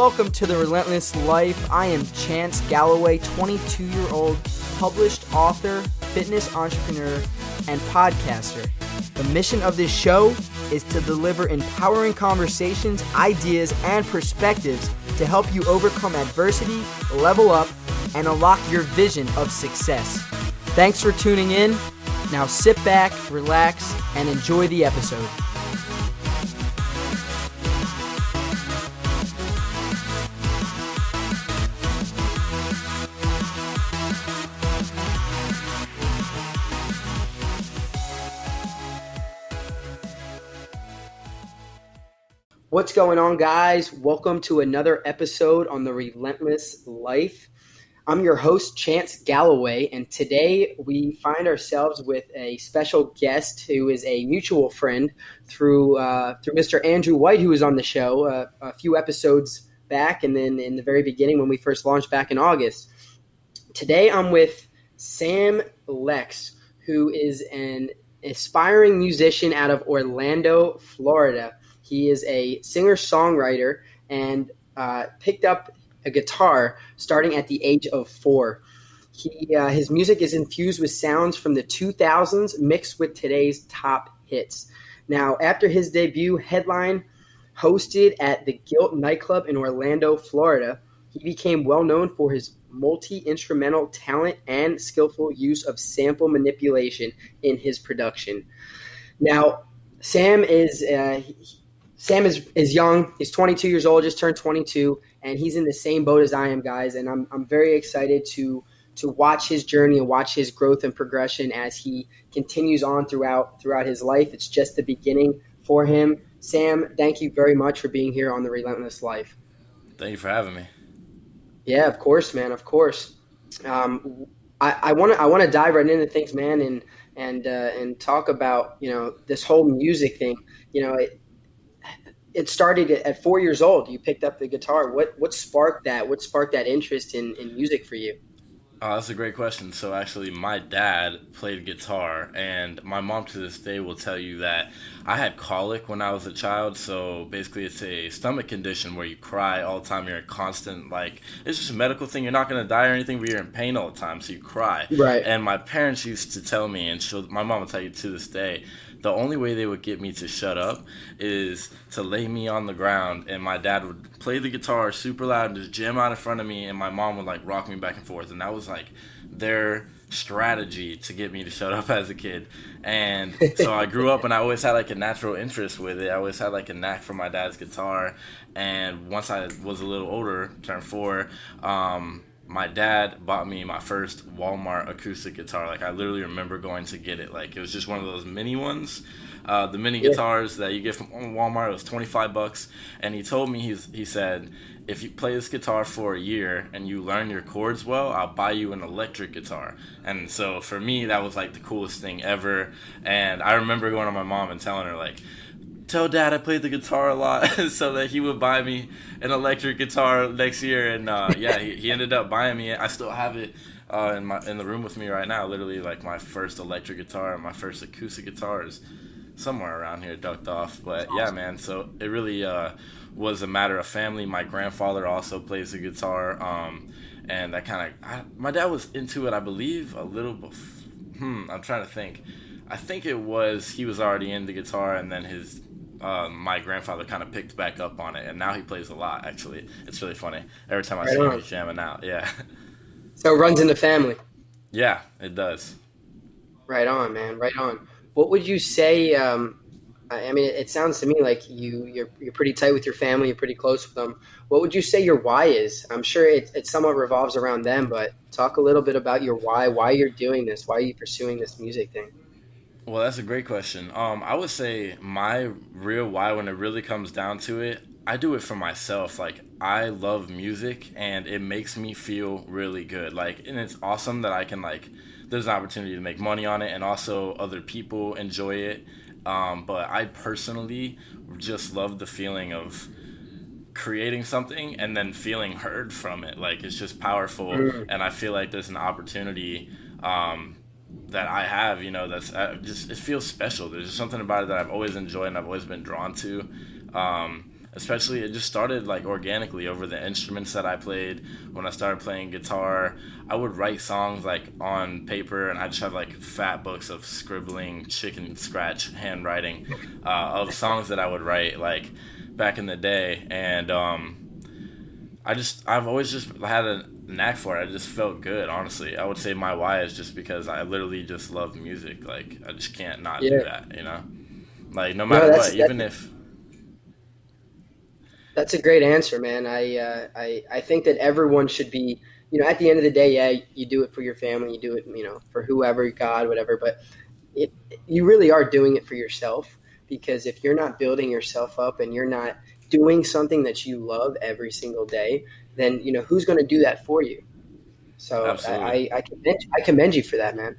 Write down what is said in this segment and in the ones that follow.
welcome to The Relentless Life. I am Chance Galloway, 22 year old published author, fitness entrepreneur, and podcaster. The mission of this show is to deliver empowering conversations, ideas, and perspectives to help you overcome adversity, level up, and unlock your vision of success. Thanks for tuning in. Now sit back, relax, and enjoy the episode. What's going on, guys? Welcome to another episode on the Relentless Life. I'm your host, Chance Galloway, and today we find ourselves with a special guest who is a mutual friend through uh, through Mr. Andrew White, who was on the show uh, a few episodes back, and then in the very beginning when we first launched back in August. Today, I'm with Sam Lex, who is an aspiring musician out of Orlando, Florida. He is a singer songwriter and uh, picked up a guitar starting at the age of four. He, uh, his music is infused with sounds from the 2000s mixed with today's top hits. Now, after his debut headline hosted at the Gilt nightclub in Orlando, Florida, he became well known for his multi instrumental talent and skillful use of sample manipulation in his production. Now, Sam is uh, Sam is is young. He's 22 years old, just turned 22, and he's in the same boat as I am, guys. And I'm I'm very excited to to watch his journey and watch his growth and progression as he continues on throughout throughout his life. It's just the beginning for him. Sam, thank you very much for being here on the Relentless Life. Thank you for having me. Yeah, of course, man. Of course. Um, I want to I want to dive right into things, man, and and uh, and talk about you know this whole music thing. You know, it, it started at four years old. You picked up the guitar. What what sparked that? What sparked that interest in, in music for you? Oh, that's a great question. So actually, my dad played guitar, and my mom to this day will tell you that I had colic when I was a child. So basically, it's a stomach condition where you cry all the time. You're in constant like it's just a medical thing. You're not gonna die or anything, but you're in pain all the time, so you cry. Right. And my parents used to tell me, and she'll, my mom will tell you to this day the only way they would get me to shut up is to lay me on the ground and my dad would play the guitar super loud and just jam out in front of me and my mom would like rock me back and forth and that was like their strategy to get me to shut up as a kid. And so i grew up and i always had like a natural interest with it. I always had like a knack for my dad's guitar and once i was a little older turned four um, my dad bought me my first Walmart acoustic guitar. Like I literally remember going to get it. Like it was just one of those mini ones, uh, the mini yeah. guitars that you get from Walmart. It was twenty five bucks, and he told me he's he said if you play this guitar for a year and you learn your chords well, I'll buy you an electric guitar. And so for me, that was like the coolest thing ever. And I remember going to my mom and telling her like tell dad I played the guitar a lot so that he would buy me an electric guitar next year. And uh, yeah, he, he, ended up buying me. I still have it uh, in my in the room with me right now. Literally, like my first electric guitar and my first acoustic guitar is somewhere around here ducked off. But awesome. yeah, man. So it really uh, was a matter of family. My grandfather also plays the guitar. Um, and that kind of, my dad was into it, I believe, a little. Bef- hmm, I'm trying to think. I think it was he was already into guitar, and then his uh, my grandfather kind of picked back up on it, and now he plays a lot. Actually, it's really funny. Every time I right see on. him, he's jamming out. Yeah. So it runs in the family. Yeah, it does. Right on, man. Right on. What would you say? Um, I mean, it sounds to me like you you're you're pretty tight with your family. You're pretty close with them. What would you say your why is? I'm sure it, it somewhat revolves around them, but talk a little bit about your why. Why you're doing this? Why are you pursuing this music thing? Well, that's a great question. Um, I would say my real why, when it really comes down to it, I do it for myself. Like I love music, and it makes me feel really good. Like, and it's awesome that I can like. There's an opportunity to make money on it, and also other people enjoy it. Um, but I personally just love the feeling of creating something and then feeling heard from it. Like it's just powerful, mm. and I feel like there's an opportunity um, that I have, you know, that's uh, just it feels special. There's just something about it that I've always enjoyed and I've always been drawn to. Um, especially it just started like organically over the instruments that I played. When I started playing guitar, I would write songs like on paper, and I just have like fat books of scribbling, chicken scratch handwriting uh, of songs that I would write like back in the day, and um, I just I've always just had a knack for it. I just felt good, honestly. I would say my why is just because I literally just love music. Like I just can't not yeah. do that, you know. Like no matter no, what, even if. That's a great answer, man. I, uh, I I think that everyone should be, you know, at the end of the day, yeah, you do it for your family, you do it, you know, for whoever, God, whatever. But it, you really are doing it for yourself because if you're not building yourself up and you're not doing something that you love every single day, then you know who's going to do that for you. So I, I, commend, I commend you for that, man.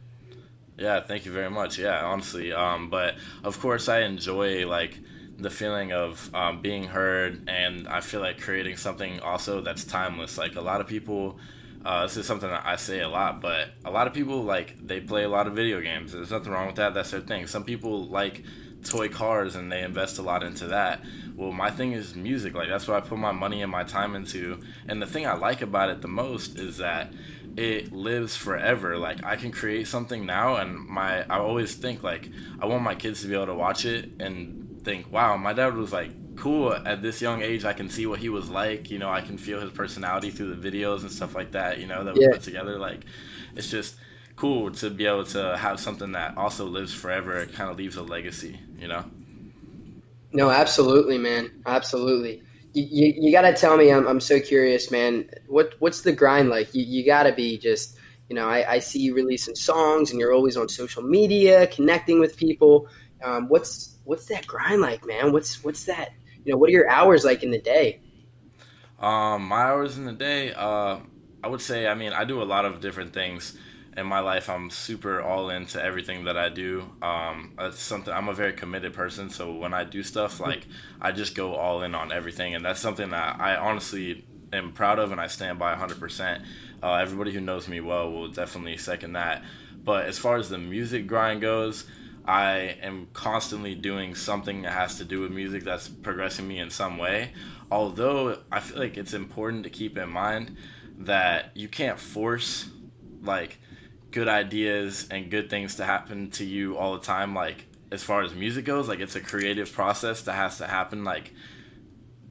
Yeah, thank you very much. Yeah, honestly, um, but of course I enjoy like the feeling of um, being heard, and I feel like creating something also that's timeless. Like a lot of people. Uh, this is something that I say a lot, but a lot of people like they play a lot of video games. There's nothing wrong with that. That's their thing. Some people like toy cars and they invest a lot into that. Well, my thing is music. Like that's what I put my money and my time into. And the thing I like about it the most is that it lives forever. Like I can create something now and my I always think like I want my kids to be able to watch it and think, "Wow, my dad was like cool at this young age. I can see what he was like. You know, I can feel his personality through the videos and stuff like that, you know, that we put together like it's just cool to be able to have something that also lives forever. It kind of leaves a legacy, you know. No, absolutely, man, absolutely. You, you, you got to tell me. I'm, I'm so curious, man. What what's the grind like? You, you got to be just, you know. I, I see you releasing songs, and you're always on social media, connecting with people. Um, what's what's that grind like, man? What's what's that? You know, what are your hours like in the day? Um, my hours in the day, uh, I would say, I mean, I do a lot of different things in my life, I'm super all into everything that I do. Um, it's something I'm a very committed person, so when I do stuff, like I just go all in on everything, and that's something that I honestly am proud of, and I stand by 100%. Uh, everybody who knows me well will definitely second that. But as far as the music grind goes, I am constantly doing something that has to do with music that's progressing me in some way. Although I feel like it's important to keep in mind that you can't force like good ideas and good things to happen to you all the time like as far as music goes like it's a creative process that has to happen like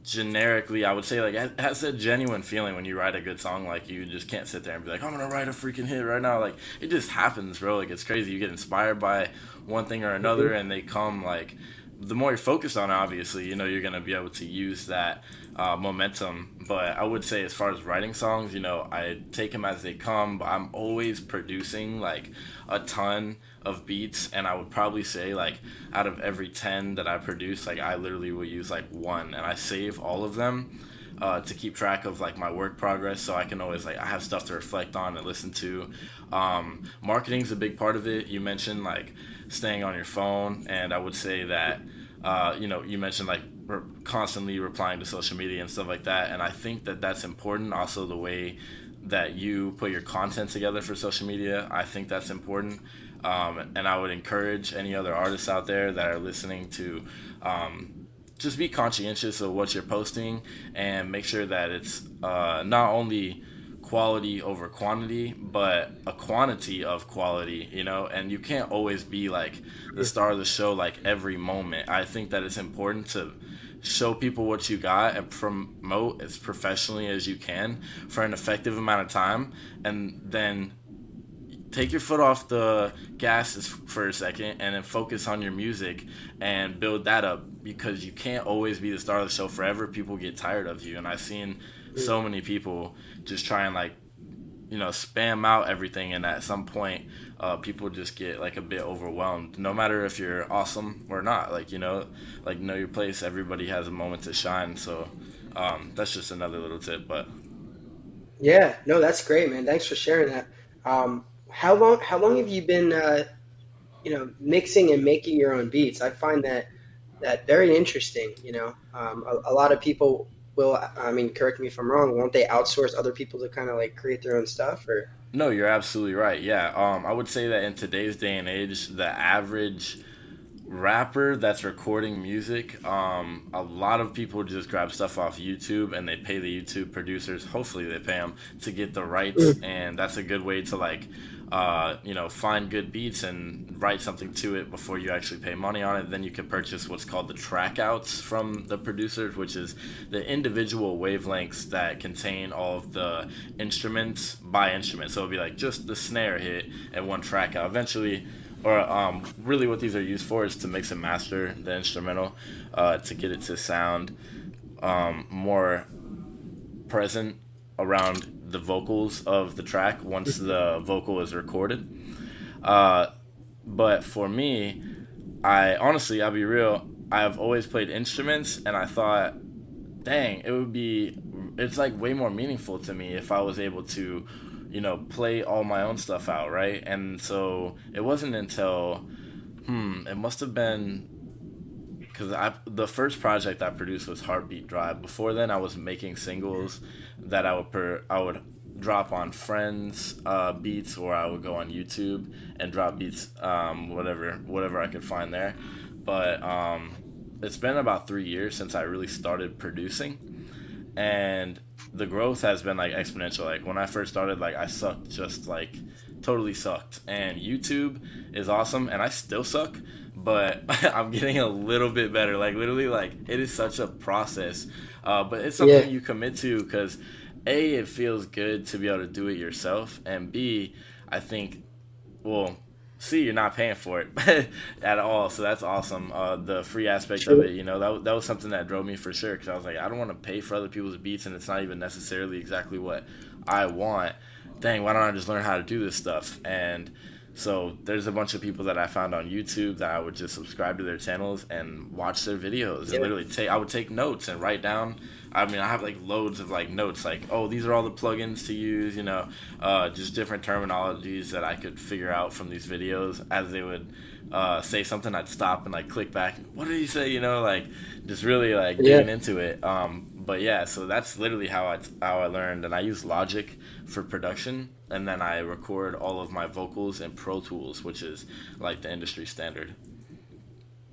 generically i would say like it has a genuine feeling when you write a good song like you just can't sit there and be like i'm gonna write a freaking hit right now like it just happens bro like it's crazy you get inspired by one thing or another mm-hmm. and they come like the more you're focused on obviously you know you're gonna be able to use that uh, momentum. But I would say, as far as writing songs, you know, I take them as they come. But I'm always producing like a ton of beats, and I would probably say like out of every ten that I produce, like I literally will use like one, and I save all of them. Uh, to keep track of like my work progress so i can always like i have stuff to reflect on and listen to um, marketing is a big part of it you mentioned like staying on your phone and i would say that uh, you know you mentioned like re- constantly replying to social media and stuff like that. And I think that that's important. Also, the way that you put your content together for social media, I think that's important. Um, and I would encourage any other artists out there that are listening to um, just be conscientious of what you're posting and make sure that it's uh, not only quality over quantity, but a quantity of quality, you know, and you can't always be like the star of the show like every moment. I think that it's important to show people what you got and promote as professionally as you can for an effective amount of time and then take your foot off the gas for a second and then focus on your music and build that up because you can't always be the star of the show forever. People get tired of you and i've seen so many people just try and like you know spam out everything and at some point uh, people just get like a bit overwhelmed no matter if you're awesome or not like you know like know your place everybody has a moment to shine so um, that's just another little tip but yeah no that's great man thanks for sharing that. Um, how long how long have you been uh, you know mixing and making your own beats? I find that that very interesting you know um, a, a lot of people will I mean, correct me if I'm wrong. Won't they outsource other people to kind of like create their own stuff? Or no, you're absolutely right. Yeah, um, I would say that in today's day and age, the average rapper that's recording music, um, a lot of people just grab stuff off YouTube and they pay the YouTube producers. Hopefully, they pay them to get the rights, mm. and that's a good way to like, uh, you know, find good beats and write something to it before you actually pay money on it. Then you can purchase what's called the track outs from the producers, which is the individual wavelengths that contain all of the instruments by instrument. So it'll be like just the snare hit and one track out. Eventually or um, really what these are used for is to mix and master the instrumental uh, to get it to sound um, more present around the vocals of the track once the vocal is recorded. Uh, but for me, I honestly, I'll be real, I've always played instruments and I thought, dang, it would be, it's like way more meaningful to me if I was able to you know, play all my own stuff out, right? And so it wasn't until, hmm, it must have been because I the first project I produced was Heartbeat Drive. Before then, I was making singles that I would per I would drop on friends uh, beats or I would go on YouTube and drop beats um, whatever whatever I could find there. But um, it's been about three years since I really started producing, and the growth has been like exponential. Like when I first started, like I sucked, just like totally sucked. And YouTube is awesome, and I still suck, but I'm getting a little bit better. Like literally, like it is such a process, uh, but it's something yeah. you commit to because a it feels good to be able to do it yourself, and b I think, well, see you're not paying for it at all so that's awesome uh, the free aspect of it you know that, that was something that drove me for sure because i was like i don't want to pay for other people's beats and it's not even necessarily exactly what i want dang why don't i just learn how to do this stuff and so there's a bunch of people that I found on YouTube that I would just subscribe to their channels and watch their videos yeah. and literally take I would take notes and write down I mean, I have like loads of like notes, like, oh, these are all the plugins to use, you know, uh, just different terminologies that I could figure out from these videos as they would uh, say something. I'd stop and like click back. What did he say? You know, like just really like getting into it. Um, but yeah, so that's literally how I how I learned, and I use Logic for production, and then I record all of my vocals in Pro Tools, which is like the industry standard.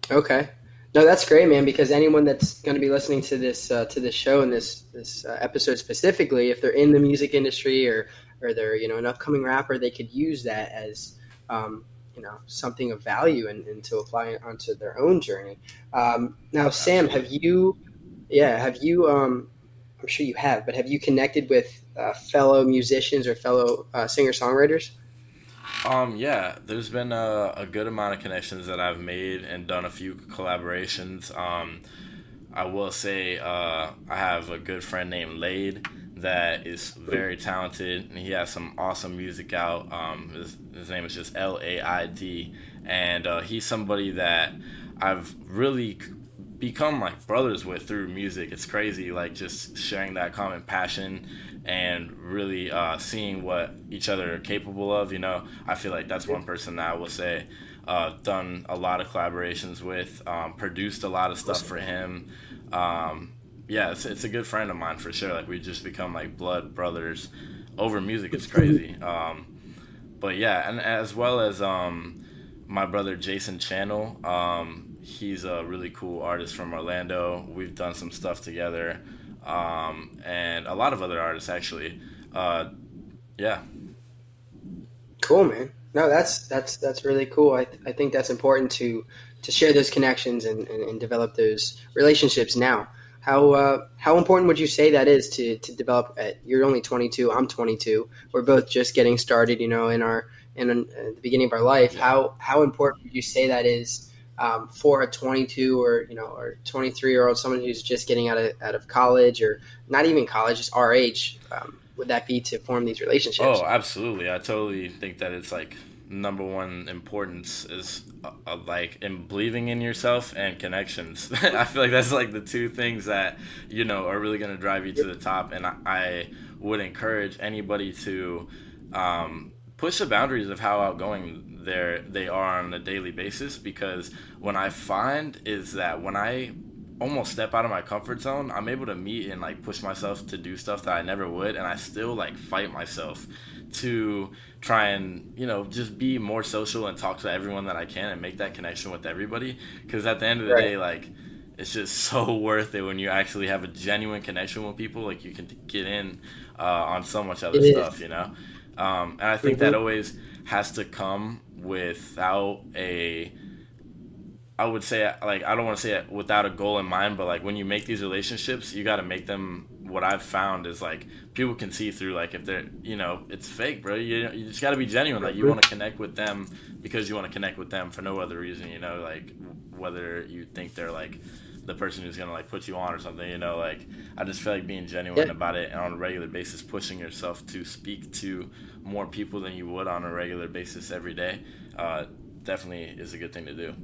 Okay. No, that's great, man. Because anyone that's going to be listening to this uh, to this show and this this uh, episode specifically, if they're in the music industry or or they're you know an upcoming rapper, they could use that as um, you know something of value and, and to apply it onto their own journey. Um, now, Sam, have you? Yeah, have you? Um, I'm sure you have, but have you connected with uh, fellow musicians or fellow uh, singer songwriters? Um, yeah, there's been a, a, good amount of connections that I've made and done a few collaborations. Um, I will say uh, I have a good friend named Lade that is very talented and he has some awesome music out. Um, his, his name is just L A I D, and uh, he's somebody that I've really become like brothers with through music. It's crazy, like just sharing that common passion and really uh, seeing what each other are capable of. You know, I feel like that's one person that I will say uh, done a lot of collaborations with, um, produced a lot of stuff for him. Um, yeah, it's, it's a good friend of mine for sure. Like we just become like blood brothers over music. It's crazy. Um, but yeah, and as well as um, my brother Jason Channel. He's a really cool artist from Orlando. We've done some stuff together um, and a lot of other artists actually. Uh, yeah. Cool, man. No, that's that's that's really cool. I, th- I think that's important to to share those connections and, and, and develop those relationships now. How uh, how important would you say that is to, to develop? At, you're only 22. I'm 22. We're both just getting started. You know, in our in, in the beginning of our life. How how important would you say that is um, for a 22 or you know or 23 year old someone who's just getting out of out of college or not even college just our age um, would that be to form these relationships? Oh absolutely. I totally think that it's like number one importance is uh, uh, like in believing in yourself and connections. I feel like that's like the two things that you know are really going to drive you to the top and i, I would encourage anybody to um, push the boundaries of how outgoing they they are on a daily basis because what I find is that when I almost step out of my comfort zone, I'm able to meet and like push myself to do stuff that I never would, and I still like fight myself to try and you know just be more social and talk to everyone that I can and make that connection with everybody. Because at the end of the right. day, like it's just so worth it when you actually have a genuine connection with people. Like you can get in uh, on so much other it stuff, is. you know. Um, and I think mm-hmm. that always has to come without a I would say like I don't want to say it without a goal in mind, but like when you make these relationships, you got to make them. What I've found is like people can see through like if they're you know it's fake, bro. You you just got to be genuine. Like you want to connect with them because you want to connect with them for no other reason. You know, like whether you think they're like the person who's gonna like put you on or something. You know, like I just feel like being genuine yeah. about it and on a regular basis, pushing yourself to speak to more people than you would on a regular basis every day. Uh, definitely is a good thing to do.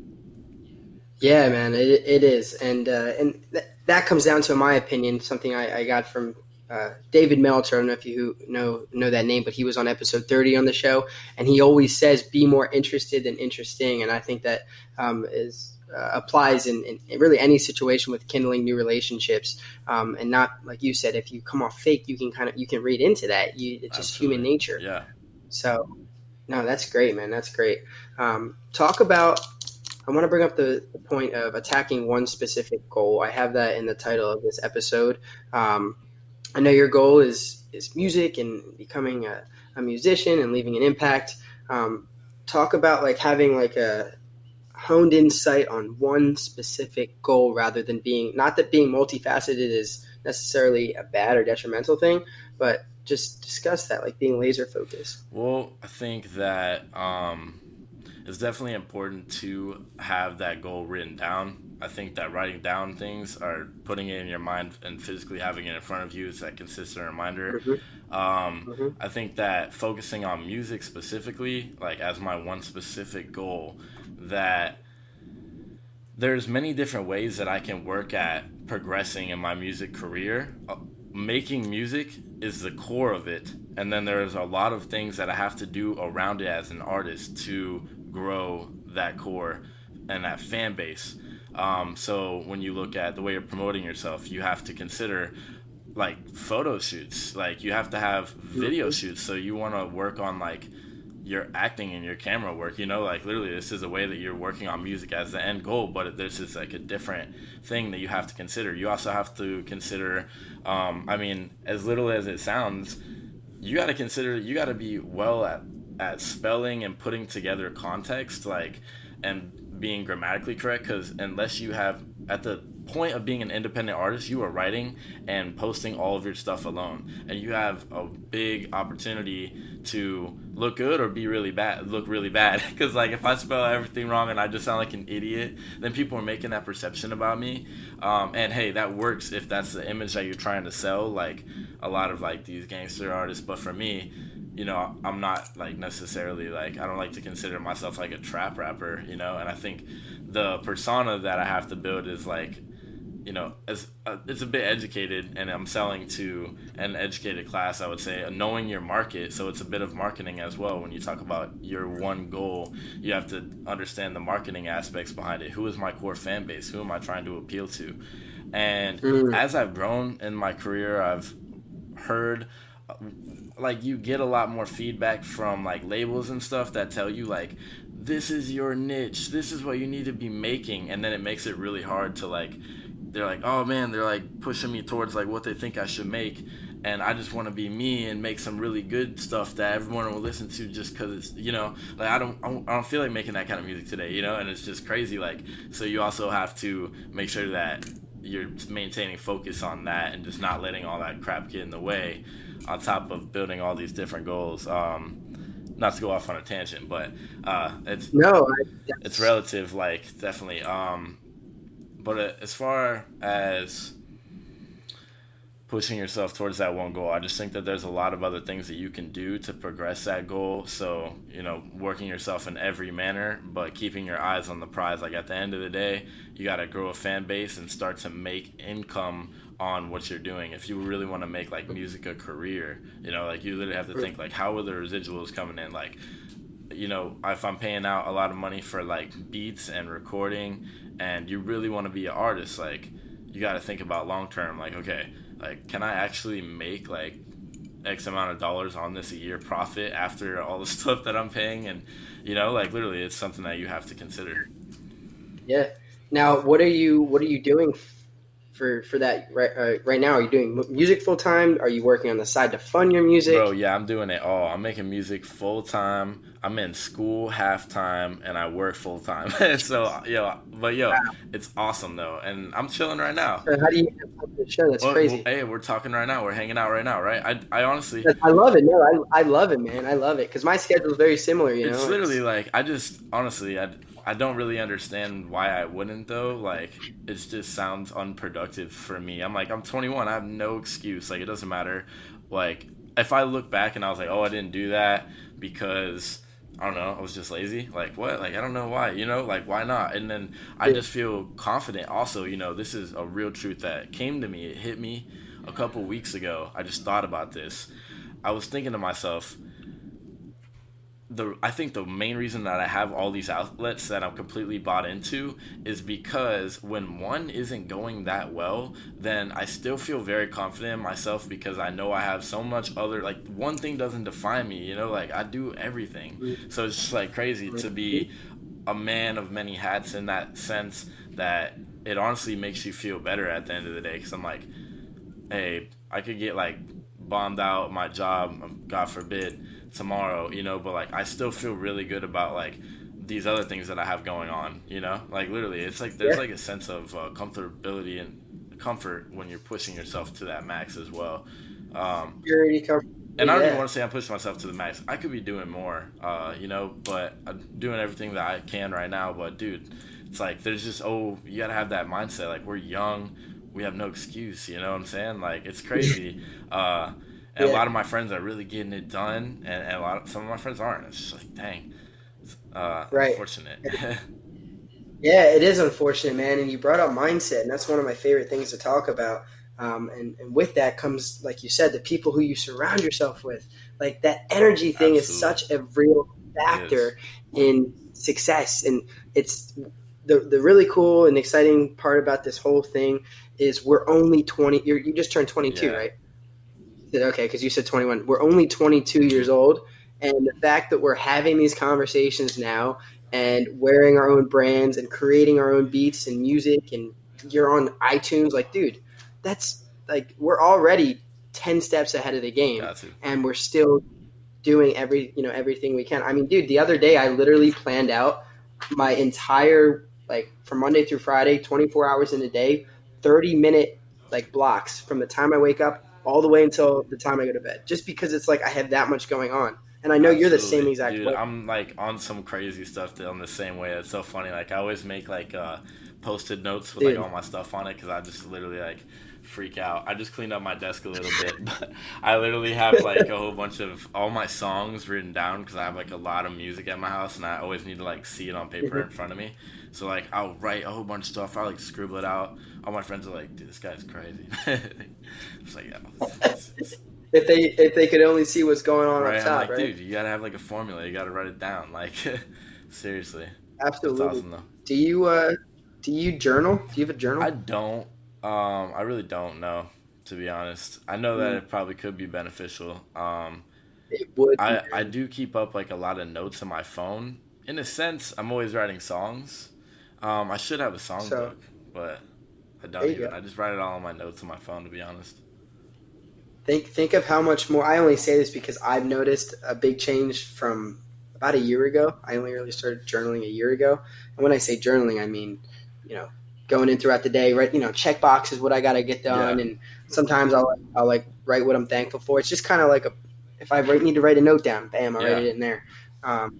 Yeah, man, it, it is, and uh, and th- that comes down to, in my opinion, something I, I got from uh, David Meltzer. I don't know if you know know that name, but he was on episode thirty on the show, and he always says, "Be more interested than interesting," and I think that um, is uh, applies in, in, really any situation with kindling new relationships, um, and not like you said, if you come off fake, you can kind of you can read into that. You, it's just Absolutely. human nature. Yeah. So, no, that's great, man. That's great. Um, talk about I want to bring up the, the, point of attacking one specific goal. I have that in the title of this episode. Um, I know your goal is is music and becoming a, a musician and leaving an impact. Um, talk about like having like a honed insight on one specific goal rather than being not that being multifaceted is necessarily a bad or detrimental thing, but just discuss that like being laser focused. Well, I think that um, it's definitely important to have that goal written down. I think that writing down things or putting it in your mind and physically having it in front of you is that consistent reminder. Mm-hmm. Um, mm-hmm. I think that focusing on music specifically, like as my one specific goal, that there's many different ways that I can work at progressing in my music career. Uh, making music is the core of it, and then there's a lot of things that I have to do around it as an artist to grow that core and that fan base. Um, so when you look at the way you're promoting yourself, you have to consider like photo shoots. Like you have to have video mm-hmm. shoots. So you want to work on like your acting and your camera work. You know, like literally, this is a way that you're working on music as the end goal. But this is like a different thing that you have to consider. You also have to consider. Um, I mean, as little as it sounds, you got to consider. You got to be well at at spelling and putting together context like and being grammatically correct because unless you have at the point of being an independent artist you are writing and posting all of your stuff alone. And you have a big opportunity to look good or be really bad look really bad. Because like if i spell everything wrong and i just sound like an idiot then people are making that perception about me. Um, and hey that works if that's the image that you're trying to sell like a lot of like these gangster artists. But for me you know, I'm not like necessarily like I don't like to consider myself like a trap rapper, you know, and I think the persona that I have to build is like, you know, as uh, it's a bit educated, and I'm selling to an educated class. I would say knowing your market, so it's a bit of marketing as well. When you talk about your one goal, you have to understand the marketing aspects behind it. Who is my core fan base? Who am I trying to appeal to? And mm. as I've grown in my career, I've heard like you get a lot more feedback from like labels and stuff that tell you like this is your niche this is what you need to be making and then it makes it really hard to like they're like oh man they're like pushing me towards like what they think i should make and i just want to be me and make some really good stuff that everyone will listen to just because it's you know like i don't i don't feel like making that kind of music today you know and it's just crazy like so you also have to make sure that you're maintaining focus on that and just not letting all that crap get in the way on top of building all these different goals. Um, not to go off on a tangent, but uh, it's no, it's relative, like definitely. Um, but uh, as far as pushing yourself towards that one goal, I just think that there's a lot of other things that you can do to progress that goal. So you know, working yourself in every manner, but keeping your eyes on the prize. Like at the end of the day, you got to grow a fan base and start to make income on what you're doing. If you really want to make like music a career, you know, like you literally have to think like how are the residuals coming in? Like, you know, if I'm paying out a lot of money for like beats and recording, and you really want to be an artist, like you got to think about long term. Like, okay, like can I actually make like X amount of dollars on this a year profit after all the stuff that I'm paying? And you know, like literally, it's something that you have to consider. Yeah. Now, what are you what are you doing for for that right uh, right now? Are you doing music full time? Are you working on the side to fund your music? Bro, yeah, I'm doing it all. I'm making music full time. I'm in school half time, and I work full time. so yo, but yo, wow. it's awesome though, and I'm chilling right now. So how do you the show? That's well, crazy. Well, hey, we're talking right now. We're hanging out right now, right? I, I honestly, I love it. No, I, I love it, man. I love it because my schedule is very similar. You know, it's literally it's like I just honestly, I I don't really understand why I wouldn't though. Like it just sounds unproductive for me. I'm like I'm 21. I have no excuse. Like it doesn't matter. Like if I look back and I was like, oh, I didn't do that because I don't know, I was just lazy. Like what? Like I don't know why. You know, like why not? And then I just feel confident. Also, you know, this is a real truth that came to me. It hit me a couple weeks ago. I just thought about this. I was thinking to myself the I think the main reason that I have all these outlets that I'm completely bought into is because when one isn't going that well, then I still feel very confident in myself because I know I have so much other like one thing doesn't define me, you know, like I do everything. So it's just like crazy to be a man of many hats in that sense that it honestly makes you feel better at the end of the day cuz I'm like hey, I could get like bombed out my job, um, God forbid tomorrow, you know, but like I still feel really good about like these other things that I have going on, you know? Like literally, it's like there's yeah. like a sense of uh, comfortability and comfort when you're pushing yourself to that max as well. Um, already comfortable. And I don't yeah. even want to say I'm pushing myself to the max. I could be doing more, uh, you know, but I'm doing everything that I can right now. But dude, it's like there's just oh, you gotta have that mindset. Like we're young, we have no excuse. You know what I'm saying? Like it's crazy. uh, and yeah. a lot of my friends are really getting it done, and, and, a lot of some of my friends aren't. It's just like, dang, uh, right. unfortunate. yeah, it is unfortunate, man. And you brought up mindset, and that's one of my favorite things to talk about. Um, and, and with that comes, like you said, the people who you surround yourself with. Like that energy thing Absolutely. is such a real factor in success, and it's the the really cool and exciting part about this whole thing is we're only twenty. you just turned twenty two, yeah. right? Okay, because you said 21. We're only 22 years old. And the fact that we're having these conversations now and wearing our own brands and creating our own beats and music and you're on iTunes, like, dude, that's like, we're already 10 steps ahead of the game. And we're still doing every, you know, everything we can. I mean, dude, the other day I literally planned out my entire, like, from Monday through Friday, 24 hours in a day, 30 minute, like, blocks from the time I wake up all the way until the time I go to bed, just because it's like I have that much going on. And I know Absolutely. you're the same exact Dude, way. I'm like on some crazy stuff on the same way. It's so funny. Like I always make like uh, posted notes with Dude. like all my stuff on it because I just literally like freak out. I just cleaned up my desk a little bit, but I literally have like a whole bunch of all my songs written down because I have like a lot of music at my house and I always need to like see it on paper in front of me. So like I'll write a whole bunch of stuff. I'll like scribble it out. All my friends are like, "Dude, this guy's crazy." it's like, yeah. if they if they could only see what's going on right, up top, like, right? Dude, you gotta have like a formula. You gotta write it down. Like, seriously. Absolutely. Awesome though. Do you uh do you journal? Do you have a journal? I don't. Um, I really don't know. To be honest, I know that mm. it probably could be beneficial. Um, it would. I I do keep up like a lot of notes on my phone. In a sense, I'm always writing songs. Um, I should have a songbook, so, but I don't even. Go. I just write it all on my notes on my phone. To be honest. Think think of how much more. I only say this because I've noticed a big change from about a year ago. I only really started journaling a year ago, and when I say journaling, I mean, you know, going in throughout the day, right? You know, check boxes what I got to get done, yeah. and sometimes I'll I'll like write what I'm thankful for. It's just kind of like a if I need to write a note down, bam, I yeah. write it in there. Um,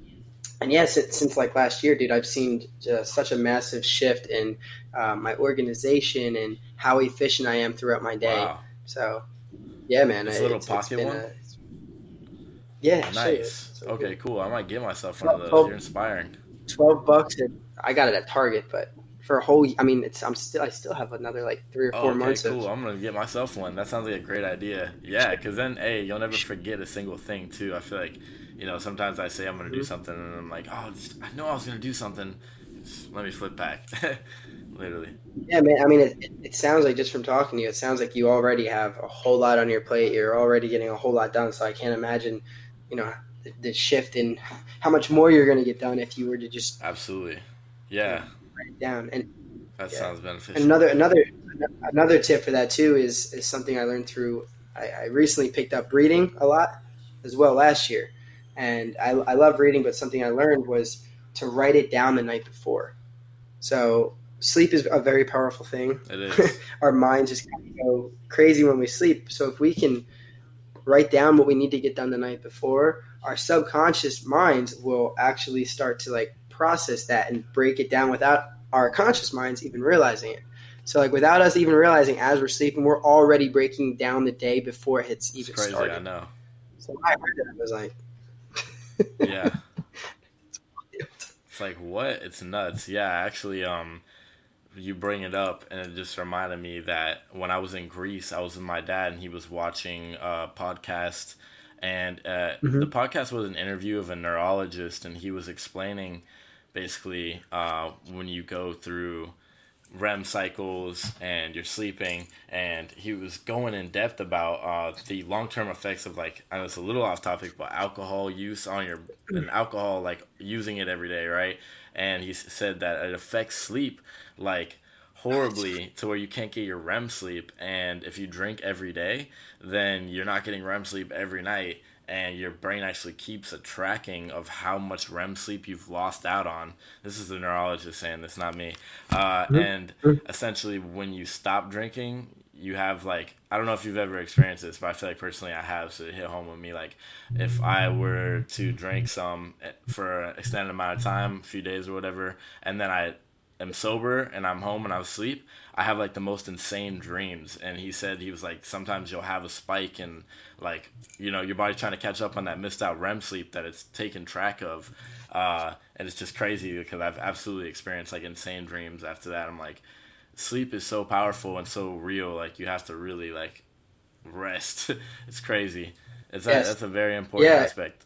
and yes, it, since like last year, dude, I've seen just such a massive shift in uh, my organization and how efficient I am throughout my day. Wow. So, yeah, man, this little pocket one. A, yeah, nice. Okay, cool. I might get myself one of those. 12, You're inspiring. Twelve bucks, and I got it at Target, but for a whole. I mean, it's I'm still I still have another like three or four okay, months. Cool. Of, I'm gonna get myself one. That sounds like a great idea. Yeah, because then hey, you'll never forget a single thing too. I feel like you know, sometimes I say I'm going to do mm-hmm. something and I'm like, oh, I know I was going to do something, let me flip back. Literally. Yeah, man. I mean, it, it sounds like just from talking to you, it sounds like you already have a whole lot on your plate. You're already getting a whole lot done. So I can't imagine, you know, the, the shift in how much more you're going to get done if you were to just absolutely, yeah, write it down. And that yeah. sounds beneficial. Another another another tip for that too is is something I learned through. I, I recently picked up reading a lot as well last year, and I, I love reading. But something I learned was to write it down the night before. So sleep is a very powerful thing. It is. Our minds just kind of go crazy when we sleep. So if we can write down what we need to get done the night before, our subconscious minds will actually start to like process that and break it down without our conscious minds even realizing it. So like without us even realizing as we're sleeping, we're already breaking down the day before it's even it's crazy, started. I know. So I heard that, I was like, yeah. It's like what? It's nuts. Yeah, actually, um, you bring it up, and it just reminded me that when I was in Greece, I was with my dad, and he was watching a podcast, and uh, Mhm. the podcast was an interview of a neurologist, and he was explaining basically uh, when you go through REM cycles and you're sleeping, and he was going in depth about uh, the long term effects of like I know it's a little off topic, but alcohol use on your and alcohol like using it every day, right? And he said that it affects sleep like horribly to where you can't get your REM sleep, and if you drink every day, then you're not getting REM sleep every night. And your brain actually keeps a tracking of how much REM sleep you've lost out on. This is the neurologist saying this, not me. Uh, and essentially, when you stop drinking, you have like I don't know if you've ever experienced this, but I feel like personally I have. So it hit home with me. Like if I were to drink some eh, for an extended amount of time, a few days or whatever, and then I am sober and I'm home and I'm asleep, I have like the most insane dreams. And he said he was like sometimes you'll have a spike and like you know your body's trying to catch up on that missed out REM sleep that it's taken track of. Uh, and it's just crazy because I've absolutely experienced like insane dreams after that. I'm like, sleep is so powerful and so real. Like you have to really like rest. it's crazy. It's Yes. a, that's a very important Yeah. aspect.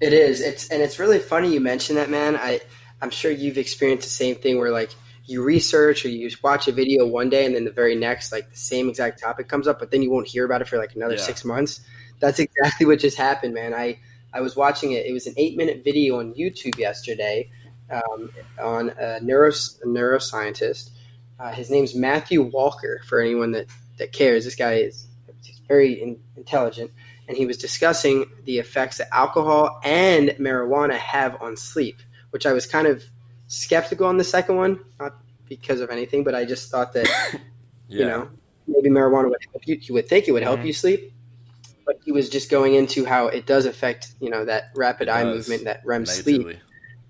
It is. It's and it's really funny you mentioned that, man. I I'm sure you've experienced the same thing where like you research or you watch a video one day and then the very next like the same exact topic comes up, but then you won't hear about it for like another Yeah. six months. That's exactly what just happened, man. I I was watching it. It was an eight minute video on YouTube yesterday um, on a, neuros, a neuroscientist. Uh, his name's Matthew Walker. For anyone that that cares, this guy is very in, intelligent and he was discussing the effects that alcohol and marijuana have on sleep, which I was kind of skeptical on the second one, not because of anything, but I just thought that Yeah. you know maybe marijuana would help you. You would think it would help Mhm. you sleep, but he was just going into how it does affect you know that rapid It eye does. movement, that REM sleep,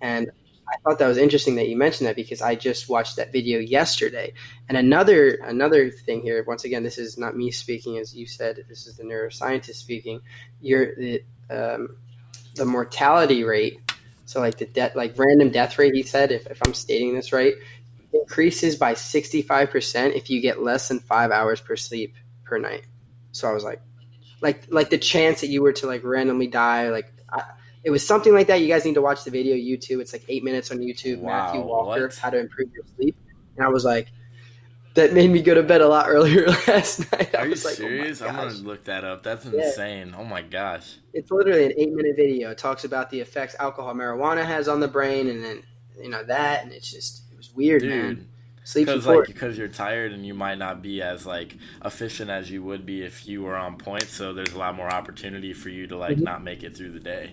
and I thought that was interesting that you mentioned that because I just watched that video yesterday. And another another thing here, once again, this is not me speaking, as you said. This is the neuroscientist speaking. You're the um, the mortality rate. So like the death, like random death rate. He said, if, if I'm stating this right, increases by 65 percent if you get less than five hours per sleep per night. So I was like, like like the chance that you were to like randomly die, like. I, it was something like that. You guys need to watch the video YouTube. It's like eight minutes on YouTube. Wow, Matthew Walker, what? how to improve your sleep. And I was like, that made me go to bed a lot earlier last night. I Are you was like, oh serious? I'm gonna look that up. That's Yeah. insane. Oh my gosh. It's literally an eight minute video. It talks about the effects alcohol, marijuana has on the brain, and then you know that, and it's just it was weird, man. Dude, Sleep's because like because you're tired and you might not be as like efficient as you would be if you were on point. So there's a lot more opportunity for you to like Mhm. not make it through the day.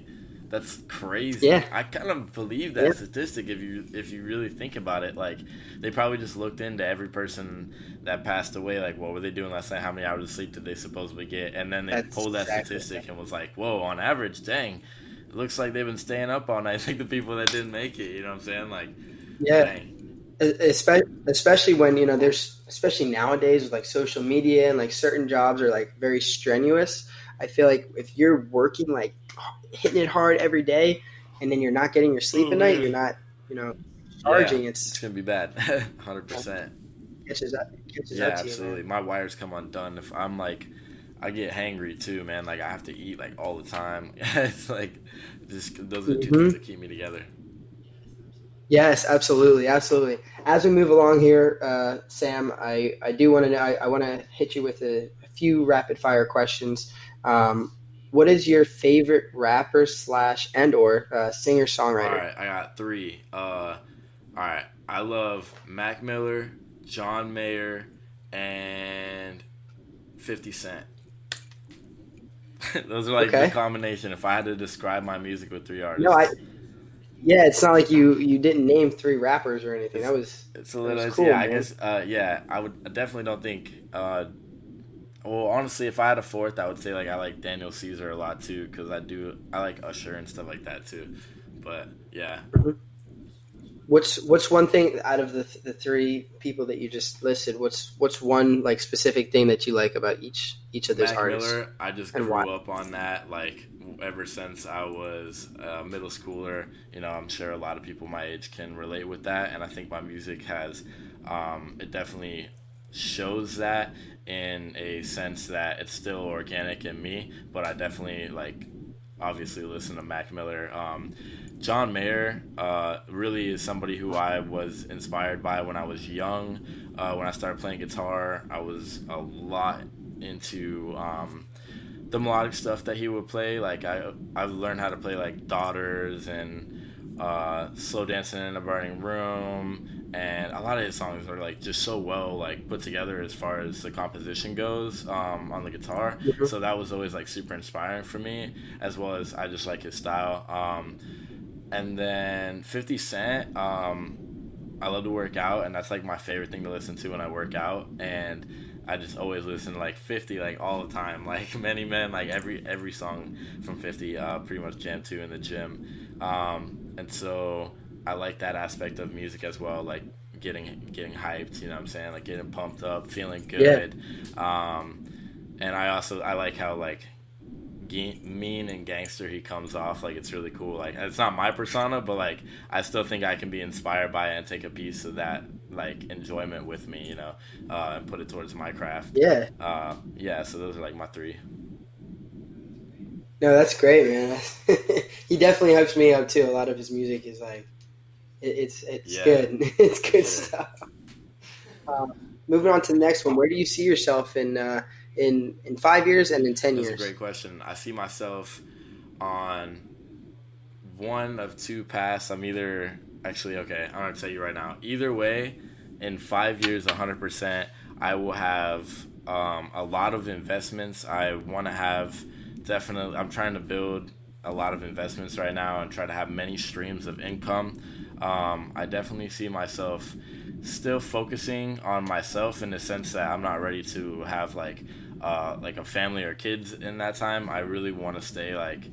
That's crazy. Yeah. I kind of believe that Yeah. statistic if you if you really think about it. Like they probably just looked into every person that passed away. Like what were they doing last night? How many hours of sleep did they supposedly get? And then they That's pulled that exactly statistic and was like, whoa, on average, dang. It looks like they've been staying up all night. Like the people that didn't make it, you know what I'm saying? Like, yeah, dang. especially especially when you know there's especially nowadays with like social media and like certain jobs are like very strenuous. I feel like if you're working like hitting it hard every day, and then you're not getting your sleep at night, you're not you know charging. It's It's gonna be bad, hundred percent. catches up catches Yeah, up to you. absolutely. Man. My wires come undone if I'm like, I get hangry too, man. Like I have to eat like all the time. it's like just those are the two Mhm. things that keep me together. Yes, absolutely, absolutely. As we move along here, uh, Sam, I, I do want to know. I, I want to hit you with a, a, few rapid fire questions. Um, what is your favorite rapper slash and or uh, singer songwriter? All right, I got three. Uh, all right, I love Mac Miller, John Mayer, and Fifty Cent. Those are like okay. the combination. If I had to describe my music with three artists, no, I yeah, it's not like you you didn't name three rappers or anything. That was it's a little cool, yeah. Man. I guess uh, yeah. I would I definitely don't think. Uh, well, honestly, if I had a fourth, I would say like I like Daniel Caesar a lot too because I do I like Usher and stuff like that too. But yeah. Mm-hmm. What's what's one thing out of the the three people that you just listed? What's what's one like specific thing that you like about each each of those Mac artists? Miller, I just grew up on that like ever since I was a middle schooler. You know, I'm sure a lot of people my age can relate with that, and I think my music has um, it definitely shows that in a sense that it's still organic in me, but I definitely like obviously listen to Mac Miller. Um, John Mayer uh, really is somebody who I was inspired by when I was young. Uh, when I started playing guitar, I was a lot into um, the melodic stuff that he would play. Like I, I've learned how to play like Daughters and uh, Slow Dancing in a Burning Room, and a lot of his songs are like just so well like put together as far as the composition goes um, on the guitar. Mm-hmm. So that was always like super inspiring for me, as well as I just like his style. Um, and then 50 Cent. Um, I love to work out, and that's like my favorite thing to listen to when I work out. And I just always listen to like 50 like all the time like many men like every every song from 50 uh, pretty much jam to in the gym um, and so I like that aspect of music as well like getting getting hyped you know what I'm saying? Like getting pumped up feeling good. Yeah. um, and I also I like how like mean and gangster he comes off like it's really cool. Like it's not my persona but like i still think i can be inspired by it and take a piece of that like enjoyment with me you know uh, and put it towards my craft. Yeah. Uh, yeah so those are like my three no that's great man he definitely hypes me up too a lot of his music is like it, it's it's yeah. good it's good yeah. stuff um, moving on to the next one where do you see yourself in uh, in in five years and in ten That's years? a great question. I see myself on one of two paths. I'm either actually okay. I'm gonna tell you right now. Either way, in five years, 100 percent, I will have um, a lot of investments. I want to have definitely. I'm trying to build a lot of investments right now and try to have many streams of income. Um, I definitely see myself still focusing on myself in the sense that I'm not ready to have like uh, like a family or kids in that time, I really want to stay like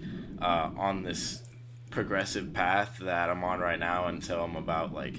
uh, on this progressive path that I'm on right now until I'm about like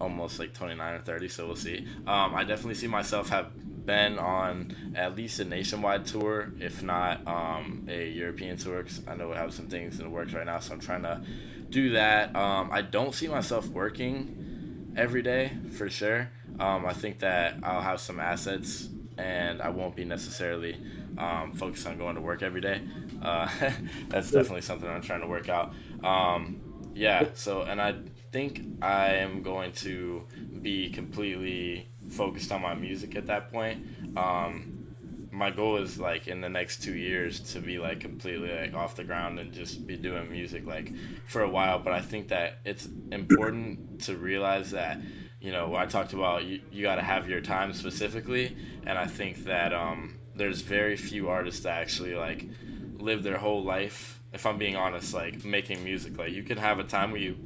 almost like 29 or 30. So we'll see. Um, I definitely see myself have been on at least a nationwide tour, if not um, a European tour. Cause I know we have some things in the works right now, so I'm trying to do that. Um, I don't see myself working every day for sure. Um, I think that I'll have some assets and I won't be necessarily um, focused on going to work every day. Uh, that's definitely something I'm trying to work out. Um, yeah, so, and I think I am going to be completely focused on my music at that point. Um, my goal is like in the next two years to be like completely like off the ground and just be doing music like for a while. But I think that it's important to realize that you know, I talked about you, you got to have your time specifically, and I think that um, there's very few artists that actually like live their whole life. If I'm being honest, like making music, like you can have a time where you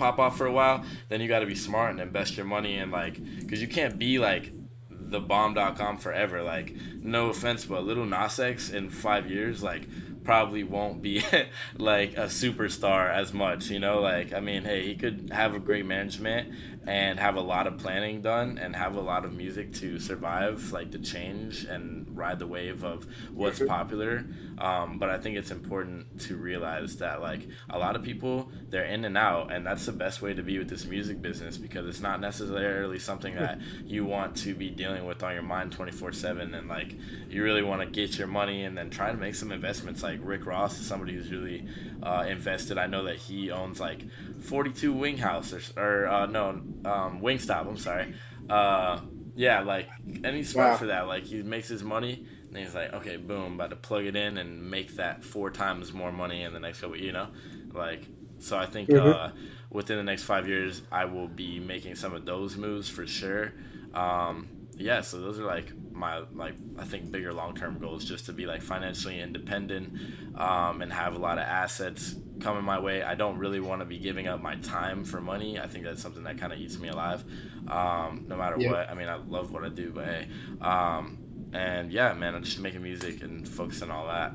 pop off for a while, then you got to be smart and invest your money in like, because you can't be like the bomb.com forever. Like, no offense, but Lil Nas X in five years, like probably won't be like a superstar as much, you know? Like, I mean, hey, he could have a great management and have a lot of planning done and have a lot of music to survive like the change and ride the wave of what's popular Um, but I think it's important to realize that like a lot of people they're in and out, and that's the best way to be with this music business because it's not necessarily something that you want to be dealing with on your mind 24 seven, and like you really want to get your money and then try to make some investments. Like Rick Ross is somebody who's really uh, invested. I know that he owns like 42 Wing House or, or uh, no um, Wingstop. I'm sorry. Uh, yeah, like and he's smart wow. for that. Like he makes his money and he's like, okay, boom, about to plug it in and make that four times more money in the next couple. You know, like so. I think mm-hmm. uh, within the next five years, I will be making some of those moves for sure. Um, yeah, so those are like my like I think bigger long term goals, just to be like financially independent um, and have a lot of assets coming my way. I don't really want to be giving up my time for money. I think that's something that kind of eats me alive. Um, no matter yeah. what. I mean, I love what I do, but hey. Um, and yeah, man, I'm just making music and focusing all that.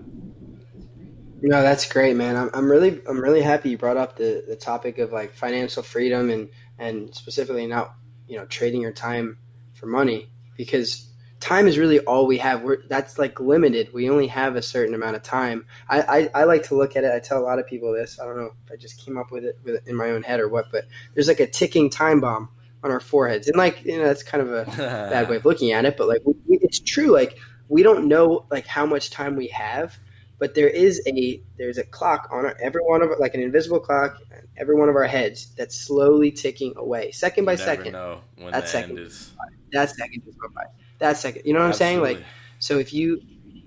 No, that's great, man. I'm, I'm really I'm really happy you brought up the, the topic of like financial freedom and and specifically not you know trading your time for money because time is really all we have. We're that's like limited. We only have a certain amount of time. I, I, I like to look at it. I tell a lot of people this. I don't know if I just came up with it, with it in my own head or what, but there's like a ticking time bomb on our foreheads, and like you know that's kind of a bad way of looking at it, but like we, it's true. Like we don't know like how much time we have, but there is a there's a clock on our, every one of like an invisible clock on every one of our heads that's slowly ticking away, second by second. that second, is... that second just go by. That second, you know what Absolutely. I'm saying? Like, so if you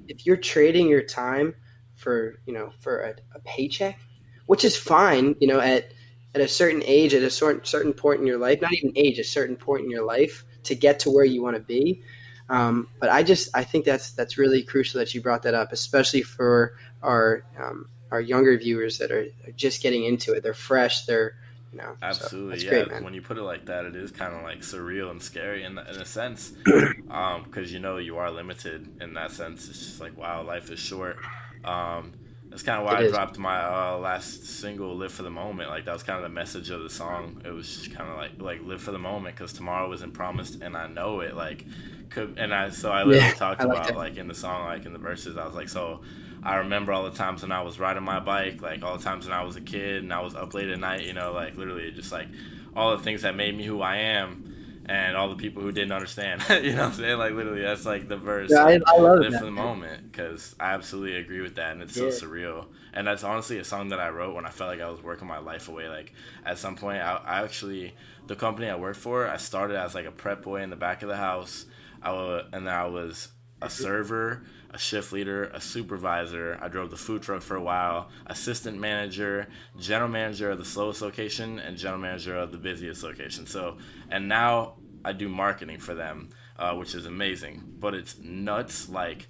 if you're trading your time for you know for a, a paycheck, which is fine, you know at at a certain age, at a certain certain point in your life, not even age, a certain point in your life to get to where you want to be. Um, but I just I think that's that's really crucial that you brought that up, especially for our um, our younger viewers that are, are, just getting into it. They're fresh. They're you know absolutely so yeah. Great, when you put it like that, it is kind of like surreal and scary in, in a sense, because um, you know you are limited in that sense. It's just like wow, life is short. Um, that's kind of why it I is. dropped my uh, last single, "Live for the Moment." Like that was kind of the message of the song. It was just kind of like like live for the moment because tomorrow isn't promised, and I know it. Like, could and I so I literally yeah, talked like about that. like in the song, like in the verses. I was like, so I remember all the times when I was riding my bike, like all the times when I was a kid and I was up late at night. You know, like literally just like all the things that made me who I am and all the people who didn't understand. you know what I'm saying? Like literally, that's like the verse. Yeah, I, I love it for the moment because I absolutely agree with that, and it's yeah. so surreal. And that's honestly a song that I wrote when I felt like I was working my life away. Like at some point, I, I actually the company I worked for, I started as like a prep boy in the back of the house. I was, and then I was a server, a shift leader, a supervisor. I drove the food truck for a while, assistant manager, general manager of the slowest location, and general manager of the busiest location. So, and now I do marketing for them, uh, which is amazing. But it's nuts, like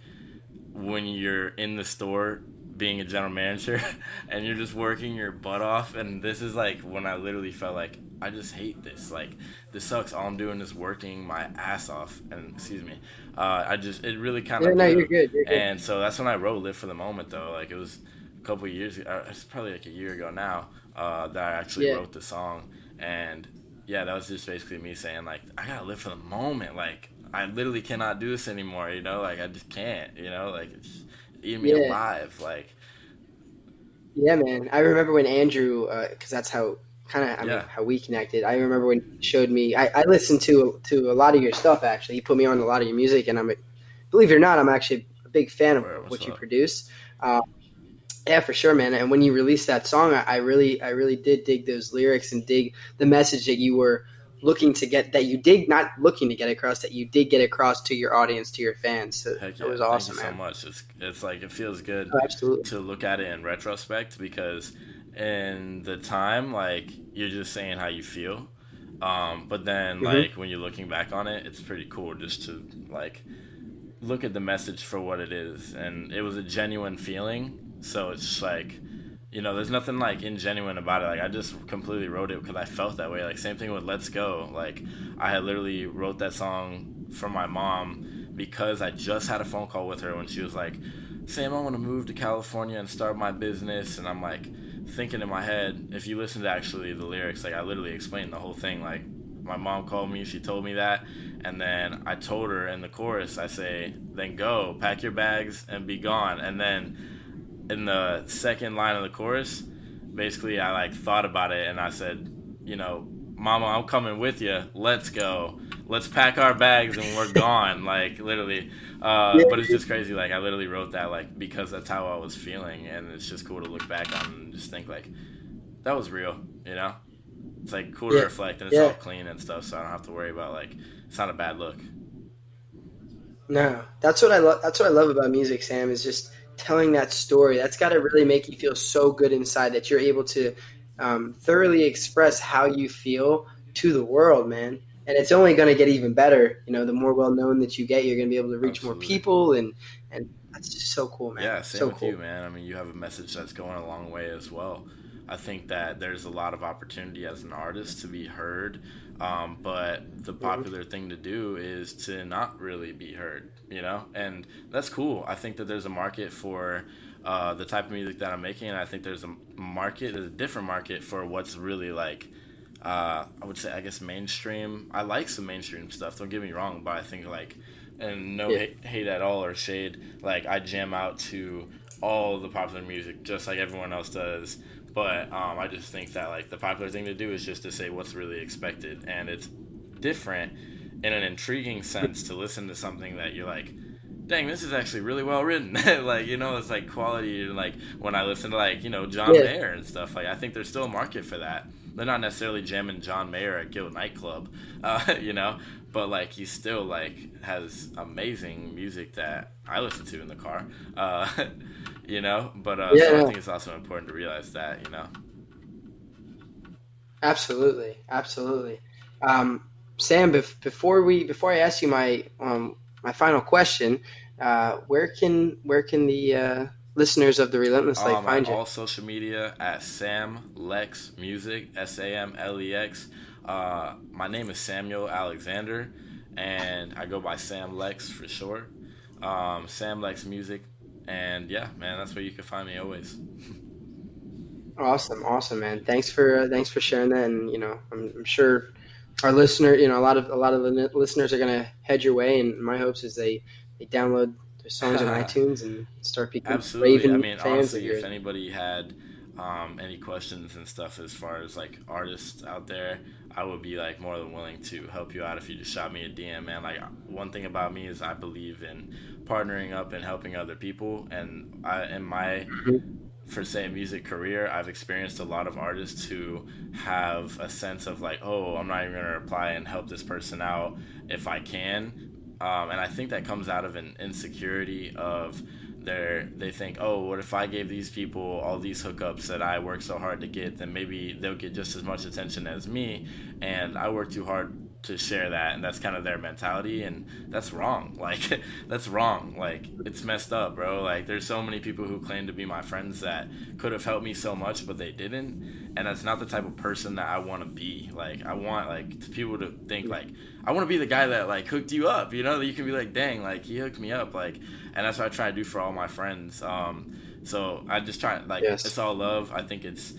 when you're in the store being a general manager and you're just working your butt off and this is like when I literally felt like I just hate this. Like this sucks. All I'm doing is working my ass off and excuse me uh, I just it really kind of yeah, no, you're good, you're good. and so that's when I wrote live for the moment though. Like it was a couple years ago uh, it's probably like a year ago now uh, that I actually yeah. wrote the song. And yeah that was just basically me saying like I gotta live for the moment. Like I literally cannot do this anymore you know? Like I just can't you know? Like it's eating me yeah. alive. Like, yeah, man. I remember when Andrew, because uh, that's how kind of I mean, how we connected. I remember when he showed me. I, I, listened to to a lot of your stuff. Actually, he put me on a lot of your music, and I'm, believe it or not, I'm actually a big fan of Where, what you produce. Uh, yeah, for sure, man. And when you released that song, I, I really, I really did dig those lyrics and dig the message that you were looking to get that you did not looking to get across that you did get across to your audience to your fans so yeah. it was awesome Thank you man. so much it's, it's like it feels good oh, to look at it in retrospect because in the time like you're just saying how you feel um, but then mm-hmm. like when you're looking back on it it's pretty cool just to like look at the message for what it is and it was a genuine feeling so it's just like you know, there's nothing like ingenuine about it. Like I just completely wrote it because I felt that way. Like same thing with Let's Go. Like I had literally wrote that song for my mom because I just had a phone call with her when she was like, "Sam, I want to move to California and start my business." And I'm like thinking in my head, if you listen to actually the lyrics, like I literally explained the whole thing. Like my mom called me, she told me that, and then I told her in the chorus, I say, "Then go, pack your bags and be gone." And then in the second line of the chorus, basically I like thought about it and I said, you know, Mama, I'm coming with you. Let's go. Let's pack our bags and we're gone. like literally. Uh. But it's just crazy. Like I literally wrote that like because that's how I was feeling, and it's just cool to look back on and just think like that was real. You know, it's like cool yeah. to reflect and it's yeah. all clean and stuff, so I don't have to worry about like it's not a bad look. No, that's what I love. That's what I love about music, Sam. Is just telling that story. That's got to really make you feel so good inside that you're able to um, thoroughly express how you feel to the world, man. And it's only going to get even better. You know, the more well known that you get, you're going to be able to reach Absolutely. more people, and and that's just so cool, man. Yeah, same so with cool. you, man. I mean, you have a message that's going a long way as well. I think that there's a lot of opportunity as an artist to be heard, um, but the popular thing to do is to not really be heard, you know, and that's cool. I think that there's a market for uh, the type of music that I'm making, and I think there's a market, there's a different market for what's really like. Uh, I would say, I guess mainstream. I like some mainstream stuff. Don't get me wrong, but I think like, and no yeah. hate, hate at all or shade. Like I jam out to all the popular music just like everyone else does but um, I just think that like the popular thing to do is just to say what's really expected, and it's different in an intriguing sense to listen to something that you're like, dang, this is actually really well written. like you know, it's like quality. And Like when I listen to like you know John yeah. Mayer and stuff. Like I think there's still a market for that. They're not necessarily jamming John Mayer at Gilt nightclub, uh, you know, but like he still like has amazing music that I listen to in the car. Uh, you know. But uh, yeah, so I think it's also important to realize that, you know. Absolutely, absolutely. Um, Sam, bef- before we before I ask you my um, my final question, uh, where can where can the uh, listeners of the Relentless Life um, find you? All social media at Sam Lex Music, S A M L E X. Uh, my name is Samuel Alexander, and I go by Sam Lex for short. Um, Sam Lex Music and yeah, man, that's where you can find me always. Awesome, awesome, man. Thanks for uh, thanks for sharing that, and you know, I'm, I'm, sure our listener, you know, a lot of a lot of the listeners are gonna head your way, and my hopes is they they download their songs on iTunes and start becoming Absolutely. I mean, honestly, if anybody had um, any questions and stuff as far as like artists out there, I would be like more than willing to help you out if you just shot me a DM, man. Like one thing about me is I believe in partnering up and helping other people, and I in my mm-hmm. for say music career, I've experienced a lot of artists who have a sense of like, oh, I'm not even gonna reply and help this person out if I can, um, and I think that comes out of an insecurity of they they think, oh, what if I gave these people all these hookups that I work so hard to get, then maybe they'll get just as much attention as me, and I work too hard to share that and that's kind of their mentality and that's wrong like that's wrong like it's messed up bro like there's so many people who claim to be my friends that could have helped me so much but they didn't and that's not the type of person that i want to be like i want like people to think like i want to be the guy that like hooked you up you know that you can be like dang like he hooked me up like and that's what i try to do for all my friends um so i just try like yes. it's all love i think it's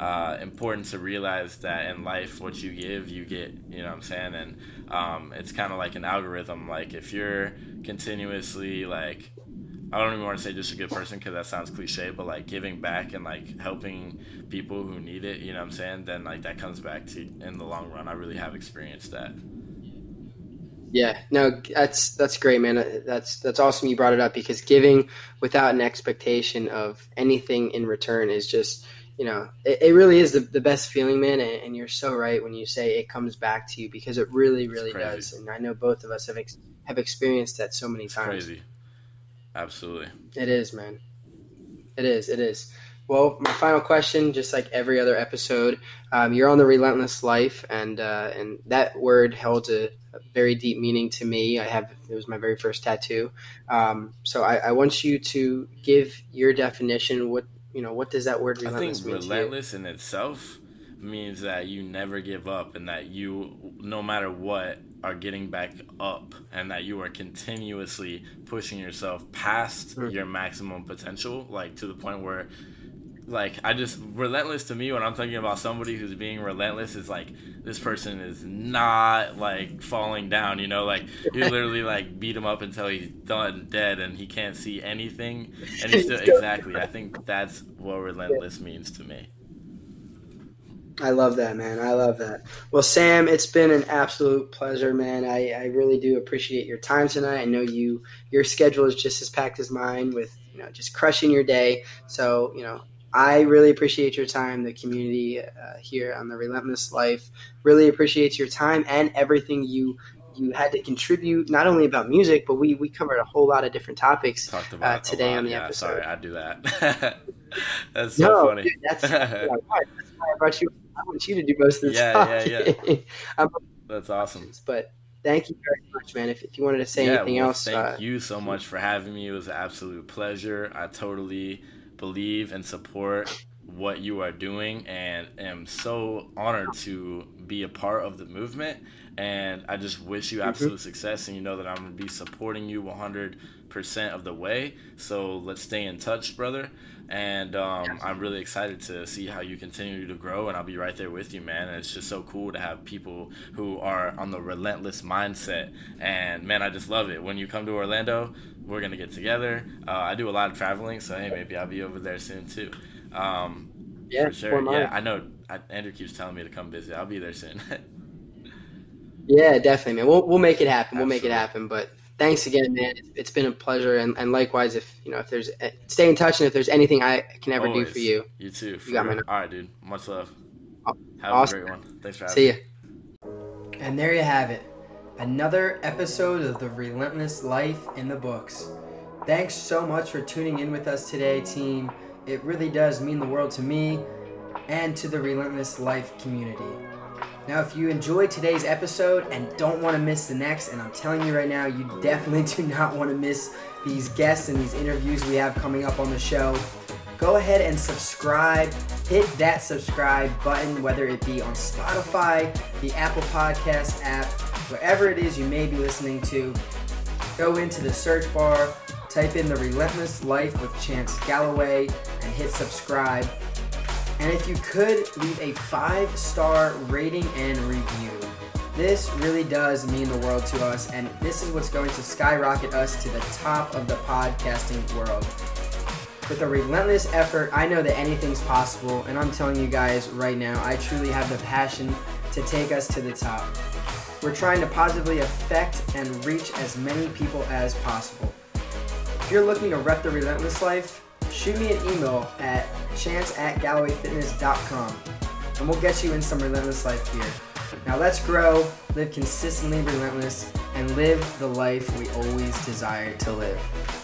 uh, important to realize that in life, what you give, you get. You know what I'm saying? And um, it's kind of like an algorithm. Like if you're continuously like, I don't even want to say just a good person because that sounds cliche, but like giving back and like helping people who need it. You know what I'm saying? Then like that comes back to in the long run. I really have experienced that. Yeah, no, that's that's great, man. That's that's awesome. You brought it up because giving without an expectation of anything in return is just you know, it, it really is the, the best feeling, man. And, and, you're so right when you say it comes back to you because it really, really does. And I know both of us have ex- have experienced that so many it's times. Crazy, absolutely. It is, man. It is. It is. Well, my final question, just like every other episode, um, you're on the relentless life, and uh, and that word held a, a, very deep meaning to me. I have it was my very first tattoo, um, so I, I, want you to give your definition. What you know, what does that word relentless mean? I think relentless in itself means that you never give up and that you, no matter what, are getting back up and that you are continuously pushing yourself past mm-hmm. your maximum potential, like to the point where like I just relentless to me when I'm thinking about somebody who's being relentless is like this person is not like falling down, you know, like you literally like beat him up until he's done dead and he can't see anything and he's still exactly. I think that's what relentless means to me. I love that, man. I love that. Well, Sam, it's been an absolute pleasure, man. I, I really do appreciate your time tonight. I know you your schedule is just as packed as mine with you know just crushing your day. So you know I really appreciate your time. The community uh, here on the Relentless Life really appreciates your time and everything you you had to contribute. Not only about music, but we we covered a whole lot of different topics uh, today on the yeah, episode. Sorry, I do that. that's so no, funny. Dude, that's, that's, why I brought you. I want you to do most of the yeah, talking. Yeah, yeah, That's awesome. But thank you very much, man. If, if you wanted to say yeah, anything well, else, thank uh, you so much for having me. It was an absolute pleasure. I totally believe and support what you are doing and am so honored to be a part of the movement. And i just wish you mm-hmm. absolute success and you know that i'm going to be supporting you 100% of the way. So let's stay in touch brother. And um, i'm really excited to see how you continue to grow and i'll be right there with you man. And it's just so cool to have people who are on the relentless mindset. And man i just love it. When you come to orlando we're going to get together uh, i do a lot of traveling so hey maybe i'll be over there soon too um, yeah, for sure. Yeah, I know. I, Andrew keeps telling me to come visit. I'll be there soon. yeah, definitely, man. We'll we'll make it happen. We'll make it happen. But thanks again, man. it's been a pleasure, and, and likewise, if you know, if there's eh, stay in touch, and if there's anything I can ever Always. do for you, you too. You got my number. All right, dude. Much love. Have awesome. a great one. Thanks for having See me. See ya. And there you have it. Another episode of the Relentless Life in the books. Thanks so much for tuning in with us today, team. It really does mean the world to me and to the Relentless Life community. Now, if you enjoyed today's episode and don't want to miss the next, and I'm telling you right now, you definitely do not want to miss these guests and these interviews we have coming up on the show, go ahead and subscribe. Hit that subscribe button, whether it be on Spotify, the Apple Podcast app, wherever it is you may be listening to. Go into the search bar, type in the Relentless Life with Chance Galloway, and hit subscribe. And if you could leave a five star rating and review, this really does mean the world to us, and this is what's going to skyrocket us to the top of the podcasting world. With a relentless effort, I know that anything's possible, and I'm telling you guys right now, I truly have the passion to take us to the top. We're trying to positively affect and reach as many people as possible. If you're looking to rep the relentless life, shoot me an email at chance at gallowayfitness.com and we'll get you in some relentless life gear. Now let's grow, live consistently relentless, and live the life we always desired to live.